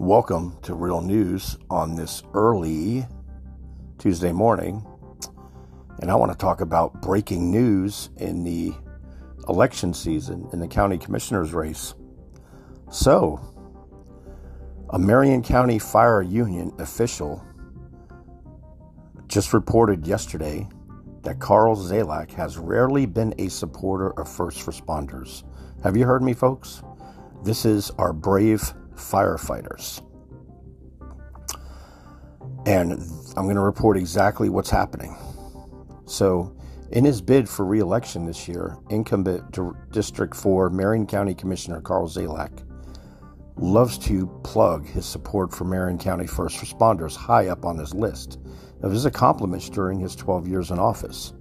Welcome to Real News on this early Tuesday morning. And I want to talk about breaking news in the election season in the county commissioner's race. So, a Marion County Fire Union official just reported yesterday that Carl Zalak has rarely been a supporter of first responders. Have you heard me, folks? This is our brave firefighters. And I'm going to report exactly what's happening. So, in his bid for re election this year, incumbent District 4 Marion County Commissioner Carl Zalak loves to plug his support for Marion County first responders high up on his list of his accomplishments during his 12 years in office.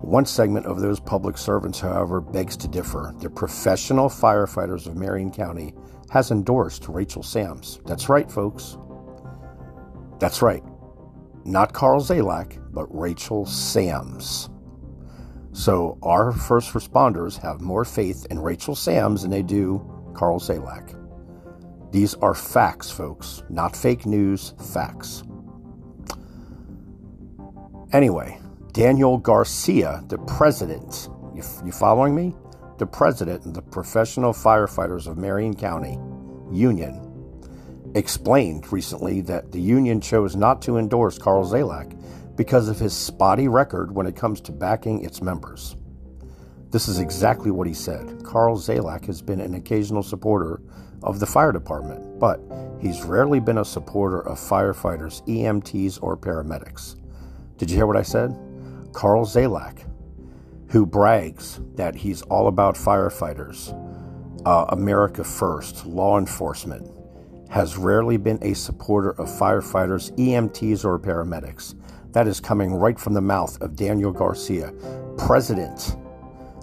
One segment of those public servants, however, begs to differ. The Professional Firefighters of Marion County has endorsed Rachel Sams. That's right, folks. That's right. Not Carl Zalak, but Rachel Sams. So our first responders have more faith in Rachel Sams than they do Carl Zalak. These are facts, folks, not fake news, facts. Anyway, Daniel Garcia, the president, you, you following me? The president of the Professional Firefighters of Marion County Union, explained recently that the union chose not to endorse Carl Zalak because of his spotty record when it comes to backing its members. This is exactly what he said. Carl Zalak has been an occasional supporter of the fire department, but he's rarely been a supporter of firefighters, EMTs, or paramedics. Did you hear what I said? Carl Zalak who brags that he's all about firefighters, uh, America first, law enforcement, has rarely been a supporter of firefighters, EMTs, or paramedics. That is coming right from the mouth of Daniel Garcia, president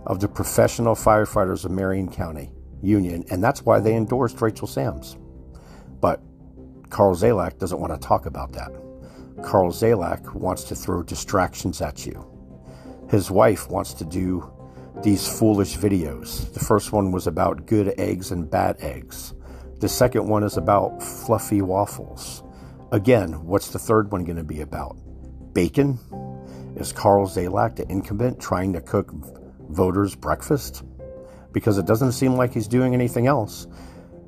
of the Professional Firefighters of Marion County Union, and that's why they endorsed Rachel Sams. But Carl Zalak doesn't want to talk about that. Carl Zalak wants to throw distractions at you his wife wants to do these foolish videos. The first one was about good eggs and bad eggs. The second one is about fluffy waffles. Again, what's the third one going to be about? Bacon? Is Carl Zalak, the incumbent, trying to cook voters breakfast? Because it doesn't seem like he's doing anything else.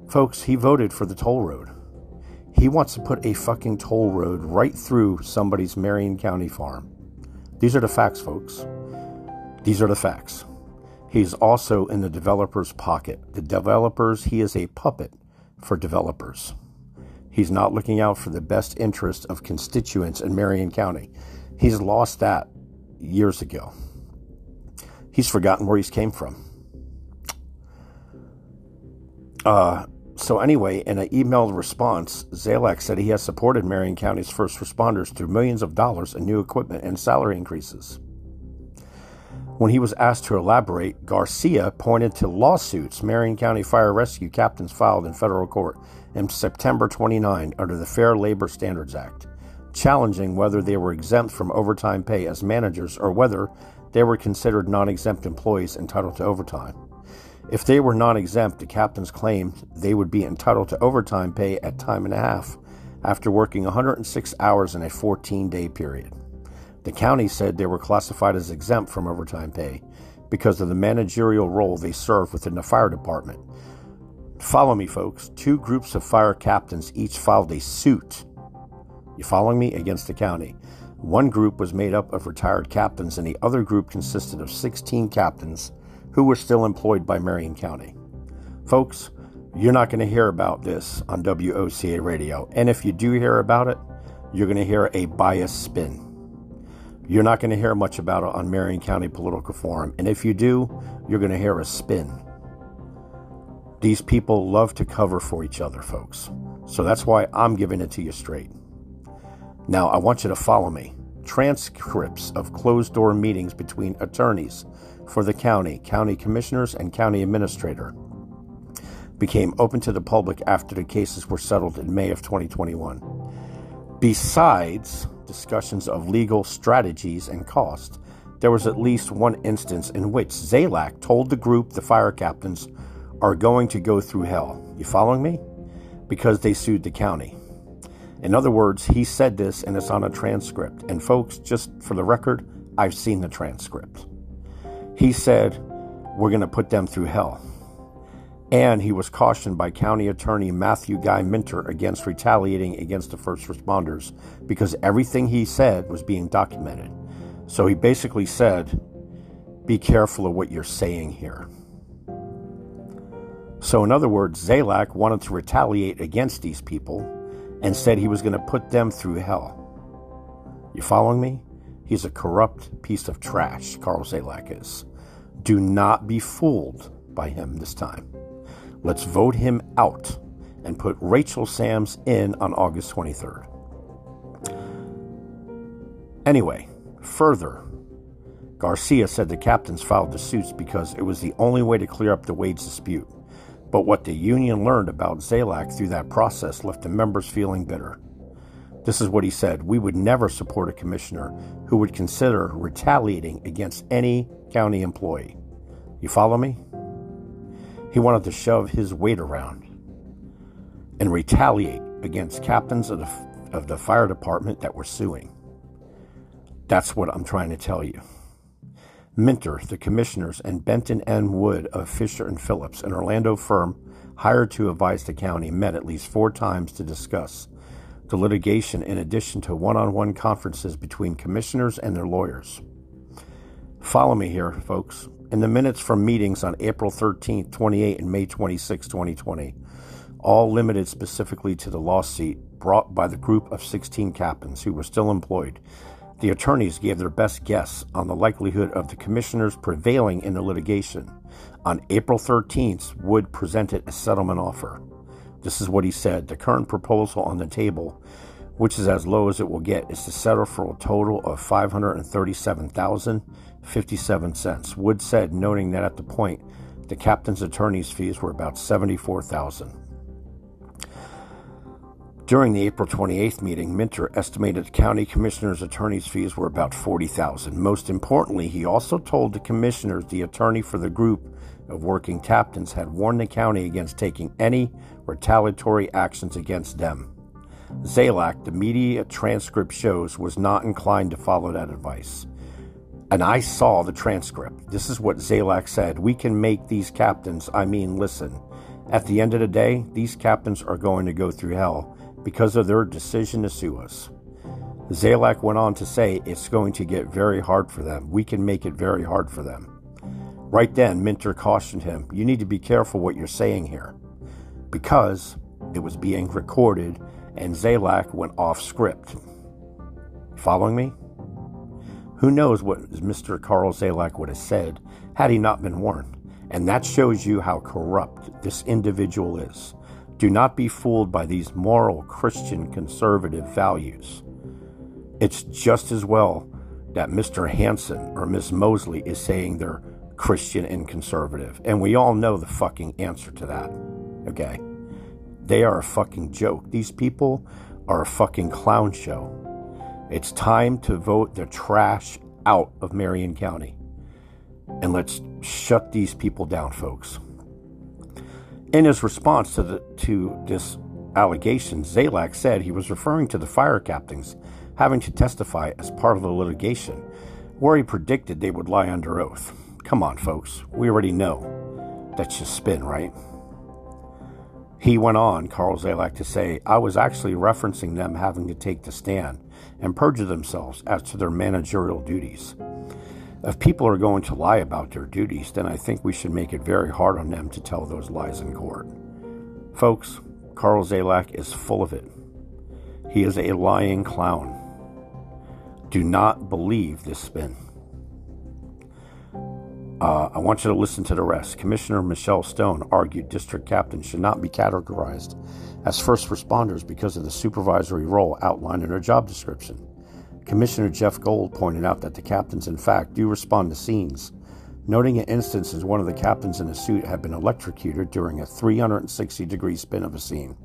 Folks, he voted for the toll road. He wants to put a fucking toll road right through somebody's Marion County farm. These are the facts, folks. These are the facts. He's also in the developer's pocket. The developers, he is a puppet for developers. He's not looking out for the best interest of constituents in Marion County. He's lost that years ago. He's forgotten where he's came from. Uh, so, anyway, in an emailed response, Zalak said he has supported Marion County's first responders through millions of dollars in new equipment and salary increases. When he was asked to elaborate, Garcia pointed to lawsuits Marion County Fire Rescue captains filed in federal court in September 29 under the Fair Labor Standards Act, challenging whether they were exempt from overtime pay as managers or whether they were considered non exempt employees entitled to overtime. If they were non exempt, the captains claimed they would be entitled to overtime pay at time and a half after working 106 hours in a 14 day period. The county said they were classified as exempt from overtime pay because of the managerial role they serve within the fire department. Follow me, folks. Two groups of fire captains each filed a suit. You following me? Against the county. One group was made up of retired captains, and the other group consisted of 16 captains who were still employed by Marion County. Folks, you're not going to hear about this on WOCA radio. And if you do hear about it, you're going to hear a biased spin. You're not going to hear much about it on Marion County Political Forum. And if you do, you're going to hear a spin. These people love to cover for each other, folks. So that's why I'm giving it to you straight. Now, I want you to follow me. Transcripts of closed door meetings between attorneys, for the county, county commissioners, and county administrator became open to the public after the cases were settled in May of 2021. Besides discussions of legal strategies and cost, there was at least one instance in which Zalak told the group the fire captains are going to go through hell. You following me? because they sued the county. In other words, he said this and it's on a transcript. And folks, just for the record, I've seen the transcript. He said, We're going to put them through hell. And he was cautioned by County Attorney Matthew Guy Minter against retaliating against the first responders because everything he said was being documented. So he basically said, Be careful of what you're saying here. So, in other words, Zalak wanted to retaliate against these people and said he was going to put them through hell. You following me? He's a corrupt piece of trash, Carl Zalak is. Do not be fooled by him this time. Let's vote him out and put Rachel Sams in on August 23rd. Anyway, further, Garcia said the captains filed the suits because it was the only way to clear up the wage dispute. But what the union learned about Zalak through that process left the members feeling bitter. This is what he said We would never support a commissioner who would consider retaliating against any county employee. You follow me? He wanted to shove his weight around and retaliate against captains of the, of the fire department that were suing. That's what I'm trying to tell you. Minter, the commissioners, and Benton N. Wood of Fisher and Phillips, an Orlando firm hired to advise the county, met at least four times to discuss the litigation in addition to one on one conferences between commissioners and their lawyers. Follow me here, folks. In the minutes from meetings on April 13, 28, and May 26, 2020, all limited specifically to the lawsuit brought by the group of 16 captains who were still employed, the attorneys gave their best guess on the likelihood of the commissioners prevailing in the litigation. On April 13th, Wood presented a settlement offer. This is what he said The current proposal on the table, which is as low as it will get, is to settle for a total of 537,057 cents. Wood said, noting that at the point, the captain's attorney's fees were about 74,000. During the April 28th meeting, Minter estimated the county commissioner's attorney's fees were about 40,000. Most importantly, he also told the commissioners the attorney for the group of working captains had warned the county against taking any retaliatory actions against them. Zalak, the media transcript shows, was not inclined to follow that advice. And I saw the transcript. This is what Zalak said. We can make these captains, I mean, listen. At the end of the day, these captains are going to go through hell because of their decision to sue us. Zalak went on to say it's going to get very hard for them. We can make it very hard for them. Right then, Minter cautioned him, You need to be careful what you're saying here. Because it was being recorded and Zalak went off script. Following me? Who knows what Mr. Carl Zalak would have said had he not been warned? And that shows you how corrupt this individual is. Do not be fooled by these moral Christian conservative values. It's just as well that Mr. Hanson or Miss Mosley is saying they're Christian and conservative. And we all know the fucking answer to that. Okay? They are a fucking joke. These people are a fucking clown show. It's time to vote the trash out of Marion County. And let's shut these people down, folks. In his response to, the, to this allegation, Zalak said he was referring to the fire captains having to testify as part of the litigation, where he predicted they would lie under oath. Come on, folks, we already know that's just spin, right? He went on, Carl Zalak, to say, I was actually referencing them having to take the stand and perjure themselves as to their managerial duties. If people are going to lie about their duties, then I think we should make it very hard on them to tell those lies in court. Folks, Carl Zalak is full of it. He is a lying clown. Do not believe this spin. Uh, I want you to listen to the rest. Commissioner Michelle Stone argued district captains should not be categorized as first responders because of the supervisory role outlined in their job description. Commissioner Jeff Gold pointed out that the captains, in fact, do respond to scenes, noting an instance as one of the captains in a suit had been electrocuted during a 360 degree spin of a scene.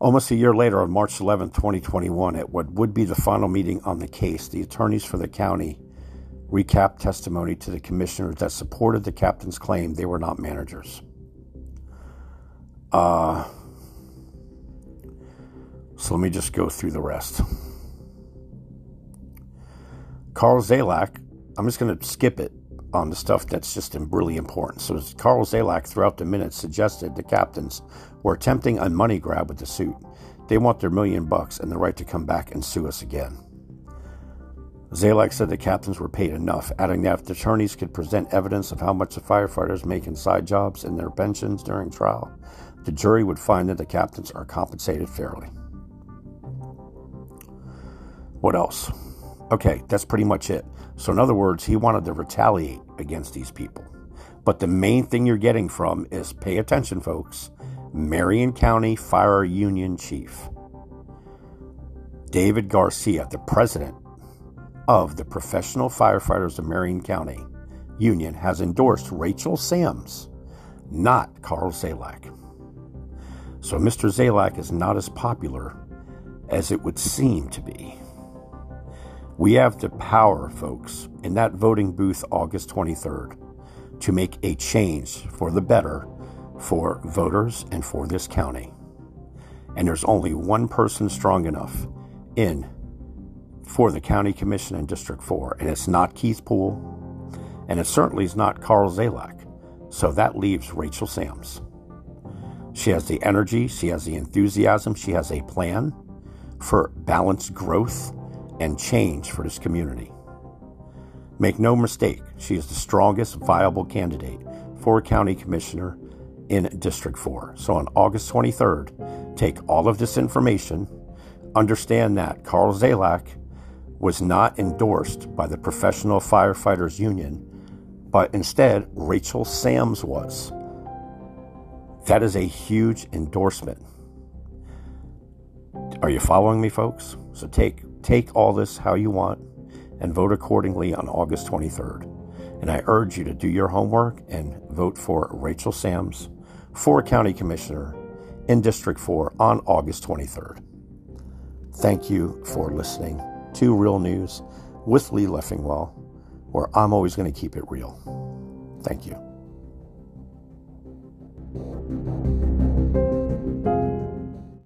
Almost a year later, on March 11, 2021, at what would be the final meeting on the case, the attorneys for the county recapped testimony to the commissioners that supported the captain's claim they were not managers. Uh, so let me just go through the rest. Carl Zalak, I'm just going to skip it on the stuff that's just really important. So Carl Zalak, throughout the minutes, suggested the captains were attempting a money grab with the suit. They want their million bucks and the right to come back and sue us again. Zalak said the captains were paid enough, adding that if the attorneys could present evidence of how much the firefighters make in side jobs and their pensions during trial, the jury would find that the captains are compensated fairly. What else? Okay, that's pretty much it. So, in other words, he wanted to retaliate against these people. But the main thing you're getting from is pay attention, folks. Marion County Fire Union Chief David Garcia, the president of the Professional Firefighters of Marion County Union, has endorsed Rachel Sams, not Carl Zalak. So Mr. Zalak is not as popular as it would seem to be. We have the power, folks, in that voting booth August 23rd to make a change for the better for voters and for this county. And there's only one person strong enough in for the county commission in District 4, and it's not Keith Poole, and it certainly is not Carl Zalak. So that leaves Rachel Sams. She has the energy, she has the enthusiasm, she has a plan for balanced growth and change for this community. Make no mistake, she is the strongest viable candidate for county commissioner in District 4. So on August 23rd, take all of this information, understand that Carl Zalak was not endorsed by the Professional Firefighters Union, but instead Rachel Sams was. That is a huge endorsement. Are you following me, folks? So take take all this how you want and vote accordingly on August 23rd. And I urge you to do your homework and vote for Rachel Sams for County Commissioner in District 4 on August 23rd. Thank you for listening to Real News with Lee Leffingwell, where I'm always going to keep it real. Thank you.